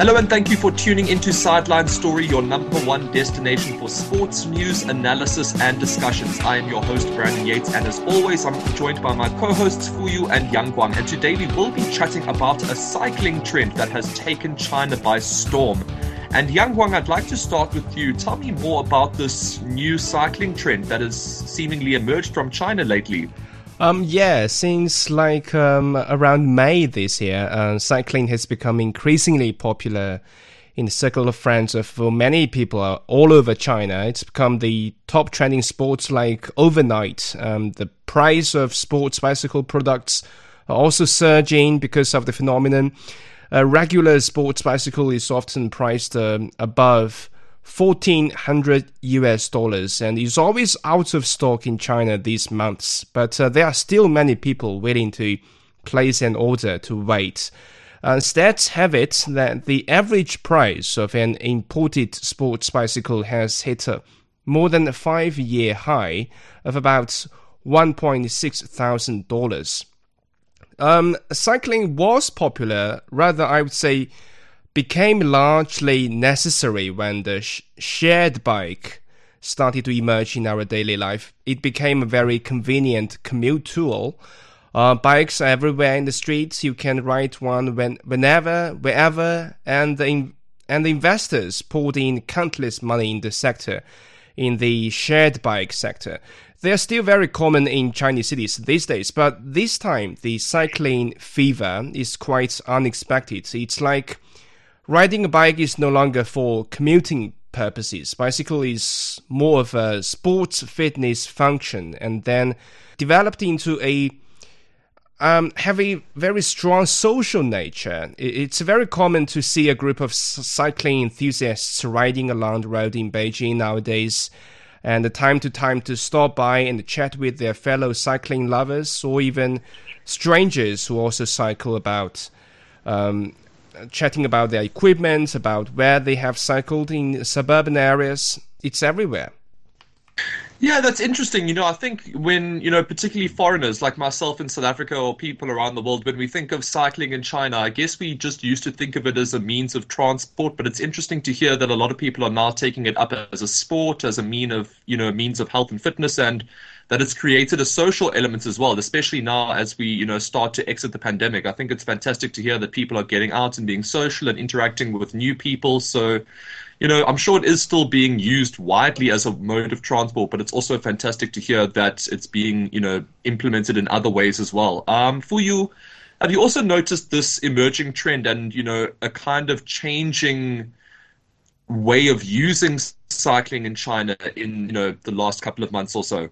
Hello and thank you for tuning into Sideline Story, your number one destination for sports news, analysis, and discussions. I am your host, Brandon Yates, and as always, I'm joined by my co-hosts Fuyu and Yang Guang. And today we will be chatting about a cycling trend that has taken China by storm. And Yang Guang, I'd like to start with you. Tell me more about this new cycling trend that has seemingly emerged from China lately. Um, yeah, since like um, around May this year, uh, cycling has become increasingly popular in the circle of friends of for many people all over China. It's become the top trending sports like overnight. Um, the price of sports bicycle products are also surging because of the phenomenon. A regular sports bicycle is often priced uh, above 1400 US dollars and is always out of stock in China these months, but uh, there are still many people willing to place an order to wait. Uh, stats have it that the average price of an imported sports bicycle has hit a more than a five year high of about $1.6 thousand. Um, cycling was popular, rather, I would say, became largely necessary when the sh- shared bike started to emerge in our daily life. It became a very convenient commute tool. Uh, bikes are everywhere in the streets. You can ride one when, whenever, wherever, and the, and the investors poured in countless money in the sector, in the shared bike sector. They are still very common in Chinese cities these days, but this time the cycling fever is quite unexpected. It's like riding a bike is no longer for commuting purposes. Bicycle is more of a sports fitness function and then developed into a um, have a very strong social nature. It's very common to see a group of cycling enthusiasts riding along the road in Beijing nowadays, and time to time to stop by and chat with their fellow cycling lovers or even strangers who also cycle about. Um, chatting about their equipment, about where they have cycled in suburban areas. It's everywhere. Yeah, that's interesting. You know, I think when, you know, particularly foreigners like myself in South Africa or people around the world, when we think of cycling in China, I guess we just used to think of it as a means of transport. But it's interesting to hear that a lot of people are now taking it up as a sport, as a mean of, you know, means of health and fitness. And that it's created a social element as well, especially now as we, you know, start to exit the pandemic. I think it's fantastic to hear that people are getting out and being social and interacting with new people. So, you know, I'm sure it is still being used widely as a mode of transport, but it's also fantastic to hear that it's being, you know, implemented in other ways as well. Um, you, have you also noticed this emerging trend and, you know, a kind of changing way of using cycling in China in, you know, the last couple of months or so?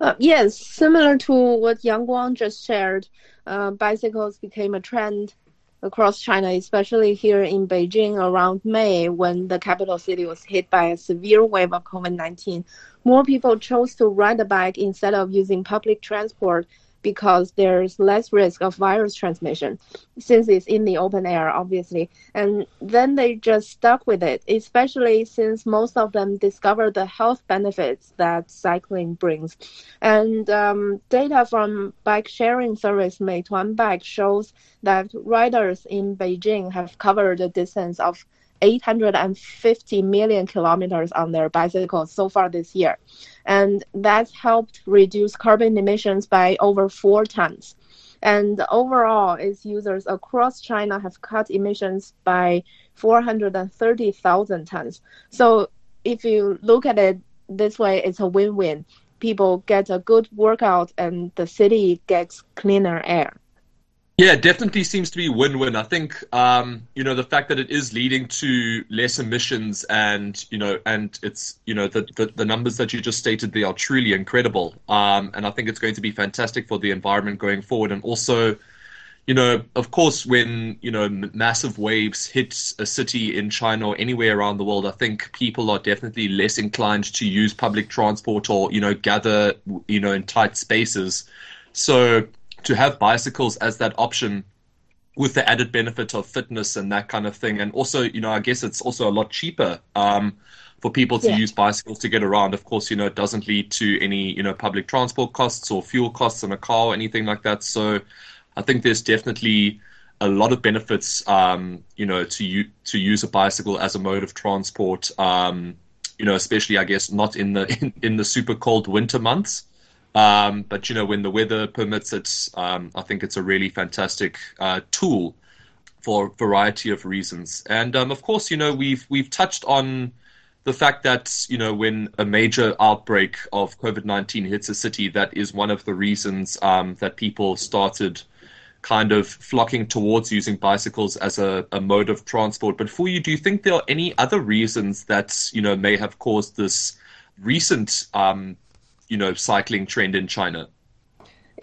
Uh, yes, similar to what Yang Guang just shared, uh, bicycles became a trend across China, especially here in Beijing around May when the capital city was hit by a severe wave of COVID 19. More people chose to ride a bike instead of using public transport because there's less risk of virus transmission since it's in the open air, obviously. And then they just stuck with it, especially since most of them discovered the health benefits that cycling brings. And um, data from bike sharing service Meituan Bike shows that riders in Beijing have covered a distance of 850 million kilometers on their bicycles so far this year and that's helped reduce carbon emissions by over four tons. And overall, its users across China have cut emissions by 430,000 tons. So if you look at it this way, it's a win-win. People get a good workout and the city gets cleaner air. Yeah, definitely seems to be win-win. I think um, you know the fact that it is leading to less emissions, and you know, and it's you know the the, the numbers that you just stated they are truly incredible. Um, and I think it's going to be fantastic for the environment going forward, and also. You know, of course, when you know massive waves hit a city in China or anywhere around the world, I think people are definitely less inclined to use public transport or you know gather you know in tight spaces. So to have bicycles as that option with the added benefit of fitness and that kind of thing. And also, you know, I guess it's also a lot cheaper um, for people to yeah. use bicycles to get around. Of course, you know, it doesn't lead to any, you know, public transport costs or fuel costs on a car or anything like that. So I think there's definitely a lot of benefits, um, you know, to you to use a bicycle as a mode of transport. Um, you know, especially I guess not in the in, in the super cold winter months. Um, but you know, when the weather permits it, um, I think it's a really fantastic uh, tool for a variety of reasons. And um, of course, you know, we've we've touched on the fact that you know when a major outbreak of COVID nineteen hits a city, that is one of the reasons um, that people started kind of flocking towards using bicycles as a, a, mode of transport. But Fuyu, do you think there are any other reasons that you know may have caused this recent um, you know cycling trend in China?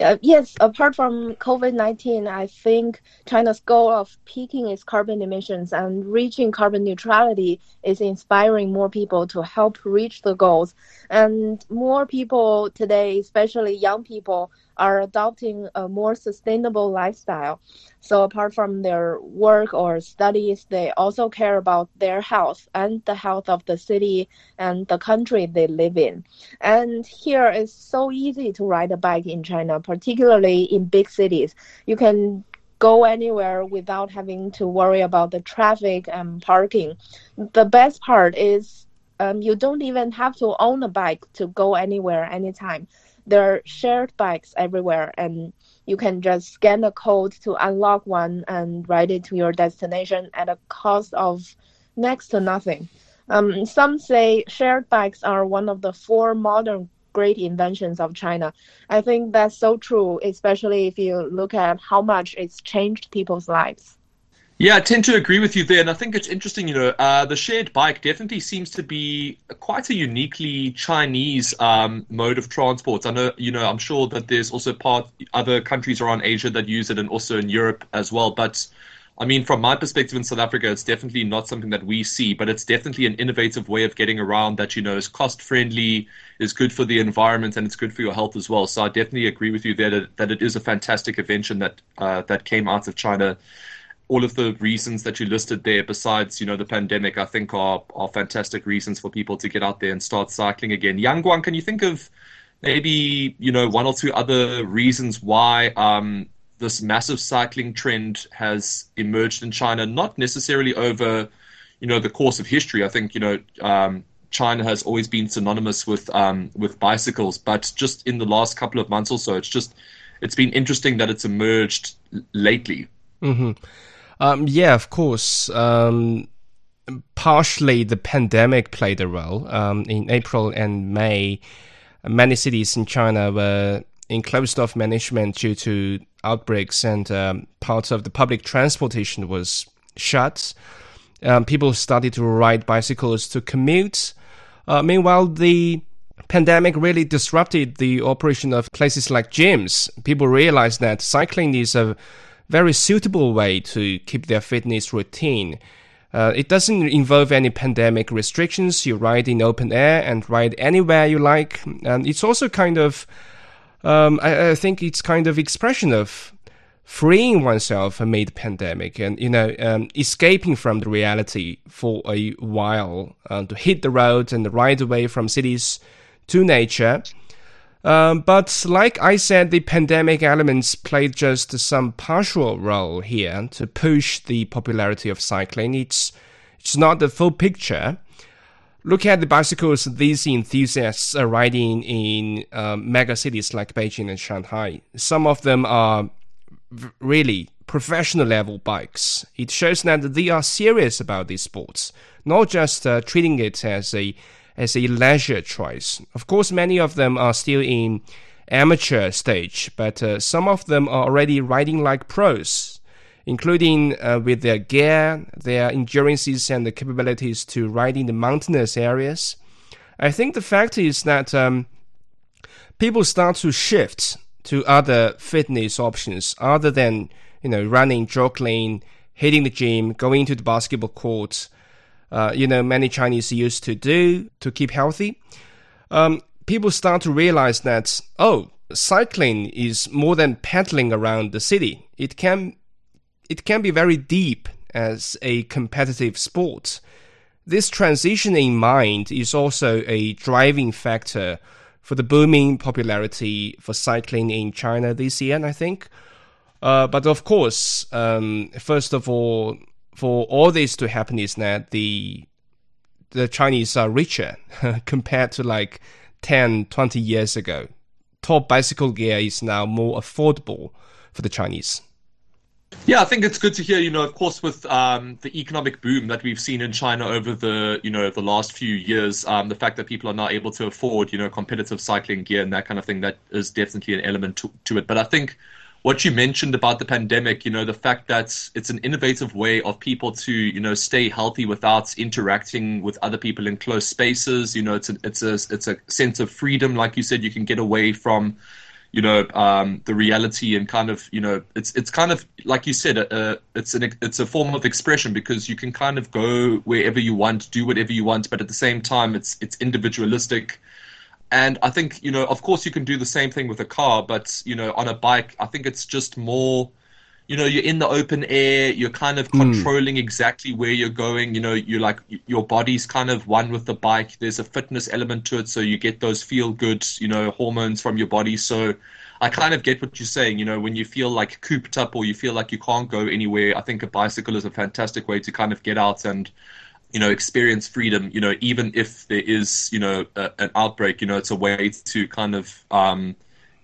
Uh, yes, apart from COVID 19, I think China's goal of peaking its carbon emissions and reaching carbon neutrality is inspiring more people to help reach the goals. And more people today, especially young people, are adopting a more sustainable lifestyle. So apart from their work or studies, they also care about their health and the health of the city and the country they live in. And here it's so easy to ride a bike in China, particularly in big cities. You can go anywhere without having to worry about the traffic and parking. The best part is um, you don't even have to own a bike to go anywhere anytime there are shared bikes everywhere and you can just scan a code to unlock one and ride it to your destination at a cost of next to nothing. Um, some say shared bikes are one of the four modern great inventions of China. I think that's so true, especially if you look at how much it's changed people's lives. Yeah, I tend to agree with you there, and I think it's interesting. You know, uh, the shared bike definitely seems to be quite a uniquely Chinese um, mode of transport. I know, you know, I'm sure that there's also part other countries around Asia that use it, and also in Europe as well. But I mean, from my perspective in South Africa, it's definitely not something that we see, but it's definitely an innovative way of getting around that, you know, is cost friendly, is good for the environment, and it's good for your health as well. So I definitely agree with you there that, that it is a fantastic invention that uh, that came out of China all of the reasons that you listed there, besides you know the pandemic, I think are are fantastic reasons for people to get out there and start cycling again. Yang Guang, can you think of maybe you know one or two other reasons why um, this massive cycling trend has emerged in China? Not necessarily over you know the course of history. I think you know. Um, China has always been synonymous with um, with bicycles, but just in the last couple of months or so, it's just it's been interesting that it's emerged lately. Mm-hmm. Um, yeah, of course. Um, partially, the pandemic played a role. Um, in April and May, many cities in China were in closed off management due to outbreaks, and um, parts of the public transportation was shut. Um, people started to ride bicycles to commute. Uh, meanwhile, the pandemic really disrupted the operation of places like gyms. People realized that cycling is a very suitable way to keep their fitness routine. Uh, it doesn't involve any pandemic restrictions. You ride in open air and ride anywhere you like. And it's also kind of, um, I, I, think it's kind of expression of freeing oneself amid pandemic and, you know, um, escaping from the reality for a while uh, to hit the road and ride away from cities to nature. Um, but like I said, the pandemic elements played just some partial role here to push the popularity of cycling. It's it's not the full picture. Look at the bicycles these enthusiasts are riding in um, mega cities like Beijing and Shanghai. Some of them are really professional level bikes. It shows that they are serious about these sports, not just uh, treating it as a as a leisure choice. Of course, many of them are still in amateur stage, but uh, some of them are already riding like pros, including uh, with their gear, their endurances, and the capabilities to ride in the mountainous areas. I think the fact is that um, people start to shift to other fitness options other than you know running, jogging, hitting the gym, going to the basketball court uh, you know, many Chinese used to do to keep healthy, um, people start to realize that, oh, cycling is more than pedaling around the city. It can, it can be very deep as a competitive sport. This transition in mind is also a driving factor for the booming popularity for cycling in China this year, I think Uh, but of course, um, first of all, for all this to happen is that the the Chinese are richer compared to like 10, 20 years ago. Top bicycle gear is now more affordable for the Chinese. Yeah, I think it's good to hear. You know, of course, with um, the economic boom that we've seen in China over the you know the last few years, um, the fact that people are now able to afford you know competitive cycling gear and that kind of thing, that is definitely an element to, to it. But I think what you mentioned about the pandemic, you know, the fact that it's an innovative way of people to, you know, stay healthy without interacting with other people in close spaces. You know, it's a, it's a, it's a sense of freedom. Like you said, you can get away from, you know, um, the reality and kind of, you know, it's, it's kind of, like you said, uh, it's an, it's a form of expression because you can kind of go wherever you want, do whatever you want, but at the same time, it's, it's individualistic and I think, you know, of course you can do the same thing with a car, but, you know, on a bike, I think it's just more, you know, you're in the open air, you're kind of hmm. controlling mm. exactly where you're going. You know, you're like, your body's kind of one with the bike. There's a fitness element to it. So you get those feel good, you know, hormones from your body. So I kind of get what you're saying. You know, when you feel like cooped up or you feel like you can't go anywhere, I think a bicycle is a fantastic way to kind of get out and, you know experience freedom you know even if there is you know a, an outbreak you know it's a way to kind of um,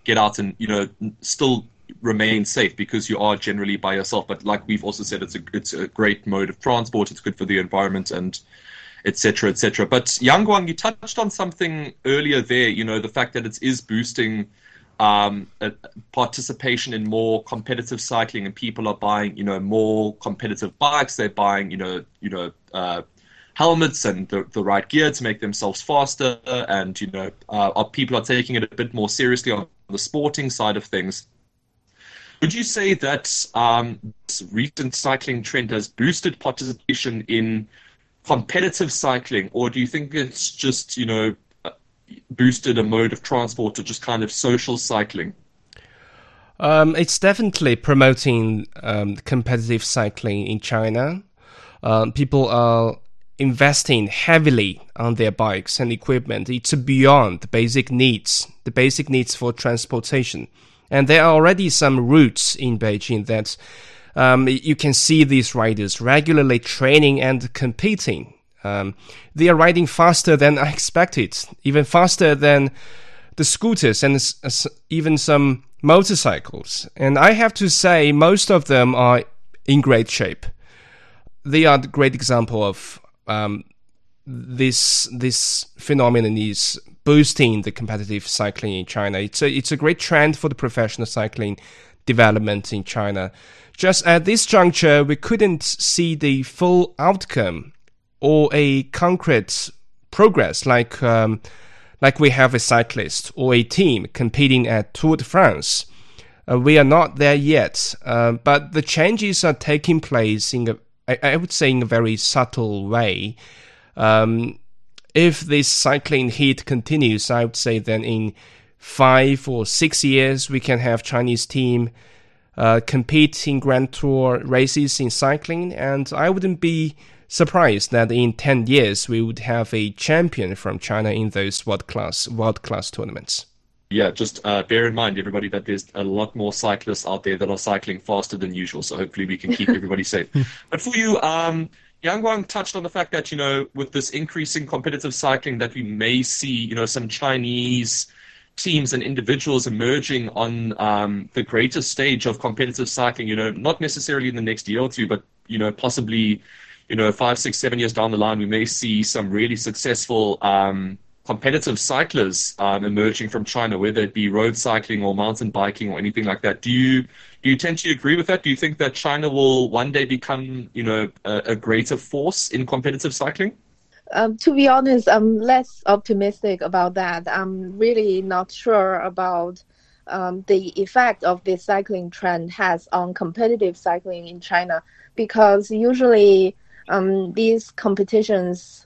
get out and you know still remain safe because you are generally by yourself. But like we've also said it's a it's a great mode of transport. It's good for the environment and etc etc but Yang Guang you touched on something earlier there you know the fact that it is boosting um, participation in more competitive cycling and people are buying you know more competitive bikes. They're buying you know you know uh, helmets and the, the right gear to make themselves faster, and you know, uh, people are taking it a bit more seriously on the sporting side of things. Would you say that um, this recent cycling trend has boosted participation in competitive cycling, or do you think it's just you know boosted a mode of transport or just kind of social cycling? Um, it's definitely promoting um, competitive cycling in China. Um, people are investing heavily on their bikes and equipment. It's beyond the basic needs, the basic needs for transportation. And there are already some routes in Beijing that um, you can see these riders regularly training and competing. Um, they are riding faster than I expected, even faster than the scooters and even some motorcycles. And I have to say, most of them are in great shape. They are a great example of um, this this phenomenon is boosting the competitive cycling in China. It's a it's a great trend for the professional cycling development in China. Just at this juncture, we couldn't see the full outcome or a concrete progress like um, like we have a cyclist or a team competing at Tour de France. Uh, we are not there yet, uh, but the changes are taking place in a I, I would say in a very subtle way. Um, if this cycling heat continues, I would say then in five or six years we can have Chinese team uh, compete in Grand Tour races in cycling, and I wouldn't be surprised that in ten years we would have a champion from China in those world class world class tournaments yeah, just uh, bear in mind, everybody, that there's a lot more cyclists out there that are cycling faster than usual. So hopefully we can keep everybody safe. But Fuyu, um, Yang Guang touched on the fact that you know, with this increasing competitive cycling, that we may see, you know, some Chinese teams and individuals emerging on um, the greatest stage of competitive cycling. You know, not necessarily in the next year or two, but you know, possibly, you know, five, six, seven years down the line, we may see some really successful. Um, competitive cyclists um, emerging from China, whether it be road cycling or mountain biking or anything like that. Do you do you tend to agree with that? Do you think that China will one day become, you know, a, a greater force in competitive cycling? Um, to be honest, I'm less optimistic about that. I'm really not sure about um, the effect of this cycling trend has on competitive cycling in China because usually um, these competitions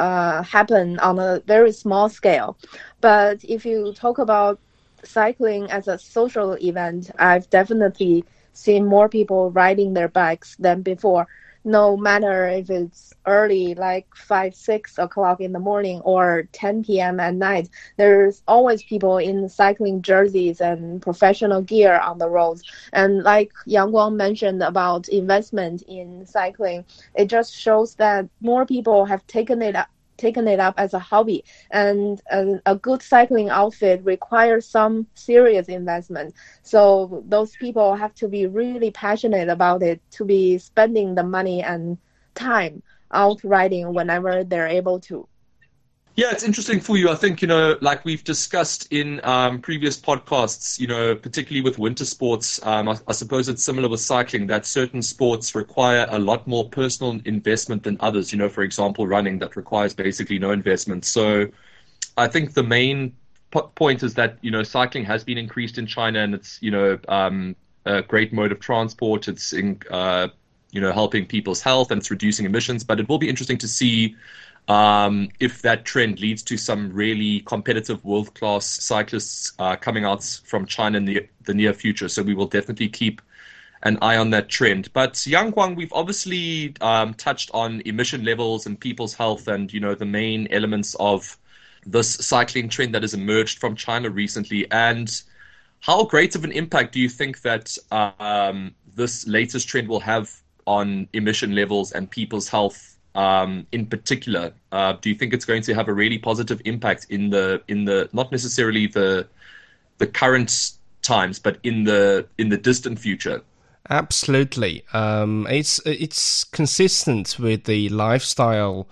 uh, happen on a very small scale. But if you talk about cycling as a social event, I've definitely seen more people riding their bikes than before. No matter if it's early, like five, six o'clock in the morning or 10 p.m. at night, there's always people in cycling jerseys and professional gear on the roads. And like Yang Guang mentioned about investment in cycling, it just shows that more people have taken it taken it up as a hobby. And, a good cycling outfit requires some serious investment. So those people have to be really passionate about it to be spending the money and time out riding whenever they're able to yeah, it's interesting for you. I think, you know, like we've discussed in um, previous podcasts, you know, particularly with winter sports, um, I, I, suppose it's similar with cycling that certain sports require a lot more personal investment than others. You know, for example, running that requires basically no investment. So I think the main point is that, you know, cycling has been increased in China and it's, you know, um, a great mode of transport. It's, in, uh, you know, helping people's health and it's reducing emissions. But it will be interesting to see um, if that trend leads to some really competitive world class cyclists uh, coming out from China in the, the near future. So we will definitely keep an eye on that trend. But Yang Guang, we've obviously um, touched on emission levels and people's health and, you know, the main elements of this cycling trend that has emerged from China recently. And how great of an impact do you think that um, this latest trend will have on emission levels and people's health um, in particular, uh, do you think it's going to have a really positive impact in the in the not necessarily the the current times, but in the in the distant future? Absolutely, um, it's it's consistent with the lifestyle.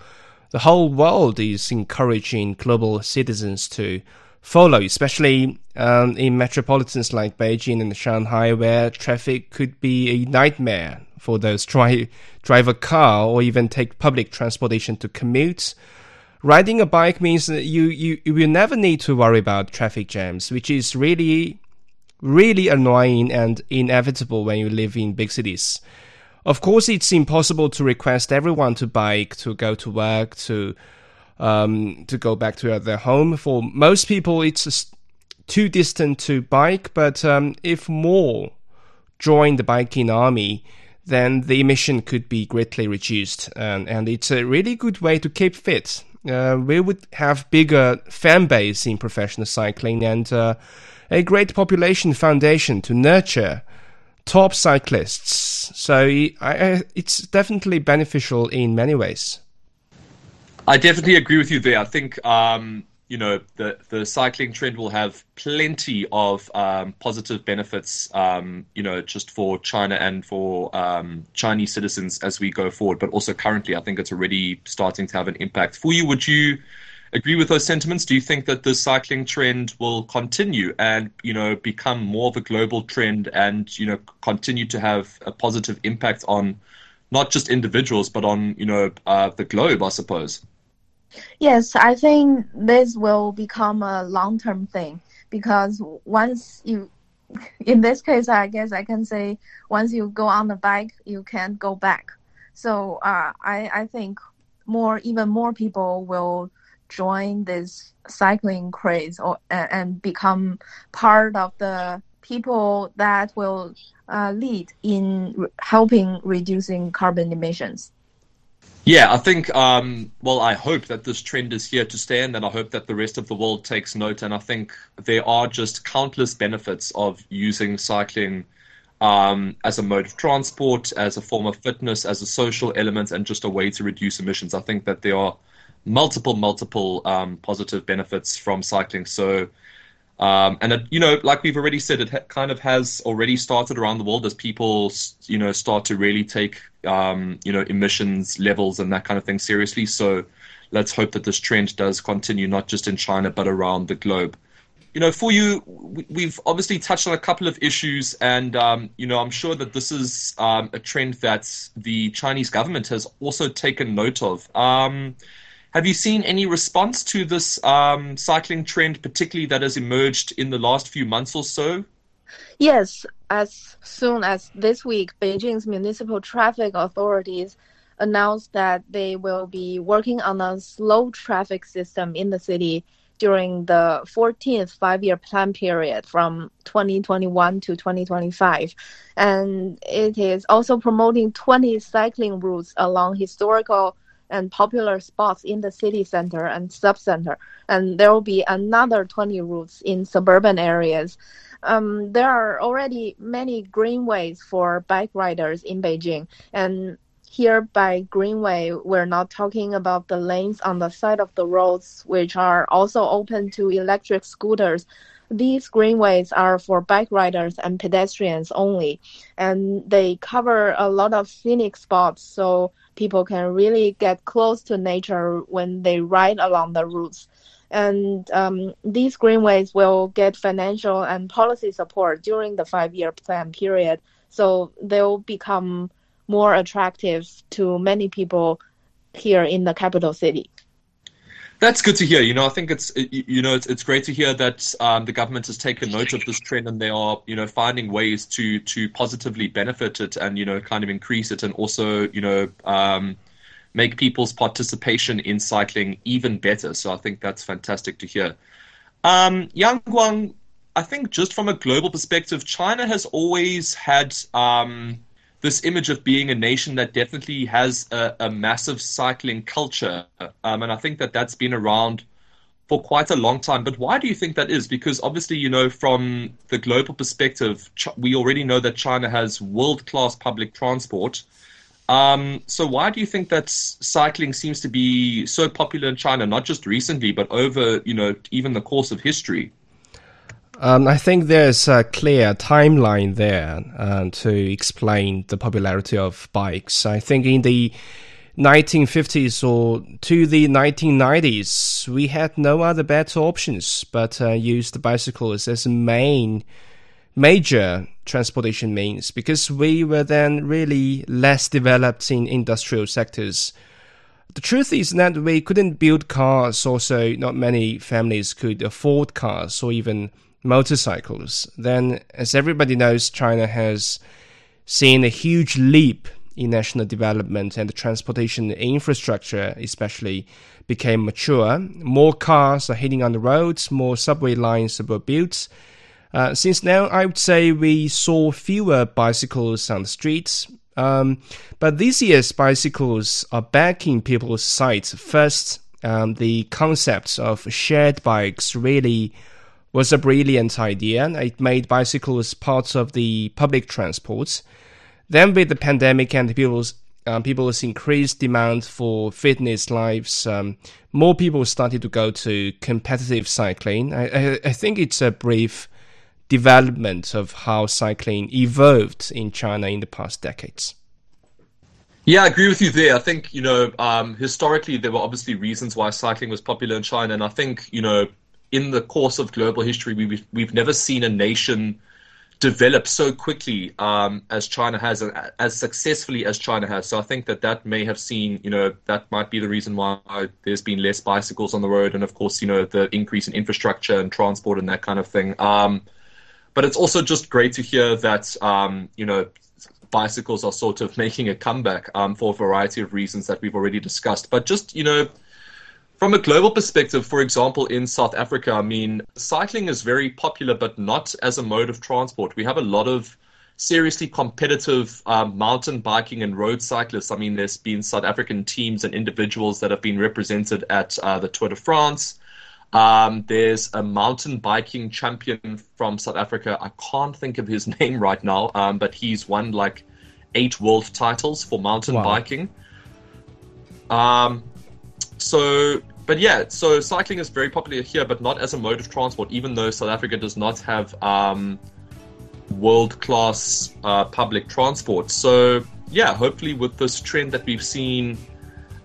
The whole world is encouraging global citizens to follow, especially um, in metropolitans like Beijing and Shanghai, where traffic could be a nightmare for those try drive a car or even take public transportation to commute. Riding a bike means that you, you, you will never need to worry about traffic jams, which is really, really annoying and inevitable when you live in big cities. Of course, it's impossible to request everyone to bike to go to work, to um, to go back to their home. For most people, it's too distant to bike. But um, if more join the biking army, then the emission could be greatly reduced. And, and it's a really good way to keep fit. Uh, we would have bigger fan base in professional cycling and uh, a great population foundation to nurture top cyclists. So I, it's definitely beneficial in many ways. I definitely agree with you there. I think um, you know the the cycling trend will have plenty of um, positive benefits um, you know just for China and for um, Chinese citizens as we go forward. But also currently I think it's already starting to have an impact Fuyu. Would you agree with those sentiments? Do you think that the cycling trend will continue and you know become more of a global trend and you know continue to have a positive impact on not just individuals but on you know uh, the globe I suppose Yes, I think this will become a long term thing because once you, in this case, I guess I can say once you go on the bike, you can't go back. So uh, I, I think more, even more people will join this cycling craze or and become part of the people that will uh, lead in helping reducing carbon emissions. Yeah, I think, um, well, I hope that this trend is here to stay, and I hope that the rest of the world takes note. And I think there are just countless benefits of using cycling um, as a mode of transport, as a form of fitness, as a social element, and just a way to reduce emissions. I think that there are multiple, multiple um, positive benefits from cycling. So, um, and it, you know, like we've already said, it ha- kind of has already started around the world as people, you know, start to really take, um, you know, emissions levels and that kind of thing seriously. So let's hope that this trend does continue, not just in China but around the globe. You know, Fuyu, we've obviously touched on a couple of issues, and um, you know, I'm sure that this is um, a trend that the Chinese government has also taken note of. Um, have you seen any response to this um, cycling trend, particularly that has emerged in the last few months or so? Yes, as soon as this week, Beijing's municipal traffic authorities announced that they will be working on a slow traffic system in the city during the 14th five-year plan period from 2021 to 2025. And it is also promoting 20 cycling routes along historical and popular spots in the city center and sub-center. And there will be another 20 routes in suburban areas. Um, there are already many greenways for bike riders in Beijing, and here by greenway, we're not talking about the lanes on the side of the roads, which are also open to electric scooters. These greenways are for bike riders and pedestrians only, and they cover a lot of scenic spots, so people can really get close to nature when they ride along the routes. And um, these greenways will get financial and policy support during the five-year plan period, so they'll become more attractive to many people here in the capital city. That's good to hear. You know, I think it's you know it's, it's great to hear that um, the government has taken note of this trend and they are you know finding ways to to positively benefit it and you know kind of increase it and also you know um, make people's participation in cycling even better. So I think that's fantastic to hear. Um, Yang Guang, I think just from a global perspective, China has always had um, this image of being a nation that definitely has a, a massive cycling culture. Um, and I think that that's been around for quite a long time. But why do you think that is? Because obviously, you know, from the global perspective, we already know that China has world class public transport. Um, so why do you think that cycling seems to be so popular in China, not just recently, but over, you know, even the course of history? Um, I think there's a clear timeline there uh, to explain the popularity of bikes. I think in the 1950s or to the 1990s, we had no other better options but uh, used bicycles as a main major transportation means because we were then really less developed in industrial sectors. The truth is that we couldn't build cars, also, not many families could afford cars or even motorcycles, then, as everybody knows, China has seen a huge leap in national development and the transportation infrastructure, especially, became mature. More cars are hitting on the roads, more subway lines were built. Uh, since now, I would say we saw fewer bicycles on the streets. Um, but this year's bicycles are back in people's sights. First, um, the concept of shared bikes really was a brilliant idea. It made bicycles part of the public transport. Then, with the pandemic and people's um, people's increased demand for fitness lives, um, more people started to go to competitive cycling. I, I, I, think it's a brief development of how cycling evolved in China in the past decades. Yeah, I agree with you there. I think, you know, um, historically, there were obviously reasons why cycling was popular in China. And I think, you know, in the course of global history, we've we've never seen a nation develop so quickly um, as China has, as successfully as China has. So I think that that may have seen, you know, that might be the reason why there's been less bicycles on the road, and of course, you know, the increase in infrastructure and transport and that kind of thing. Um, but it's also just great to hear that, um, you know, bicycles are sort of making a comeback um, for a variety of reasons that we've already discussed. But just, you know from a global perspective, for example, in South Africa, I mean, cycling is very popular, but not as a mode of transport. We have a lot of seriously competitive um, mountain biking and road cyclists. I mean, there's been South African teams and individuals that have been represented at uh, the Tour de France. Um, there's a mountain biking champion from South Africa. I can't think of his name right now, um, but he's won like eight world titles for mountain wow. biking. Um, so, but yeah, so cycling is very popular here, but not as a mode of transport, even though South Africa does not have um, world class uh, public transport. So, yeah, hopefully, with this trend that we've seen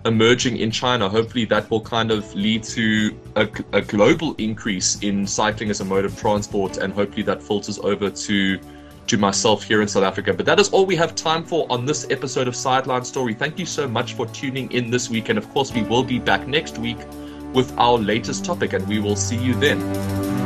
emerging in China, hopefully that will kind of lead to a, a global increase in cycling as a mode of transport, and hopefully that filters over to to myself here in South Africa. But that is all we have time for on this episode of Sideline Story. Thank you so much for tuning in this week. And of course, we will be back next week with our latest topic, and we will see you then.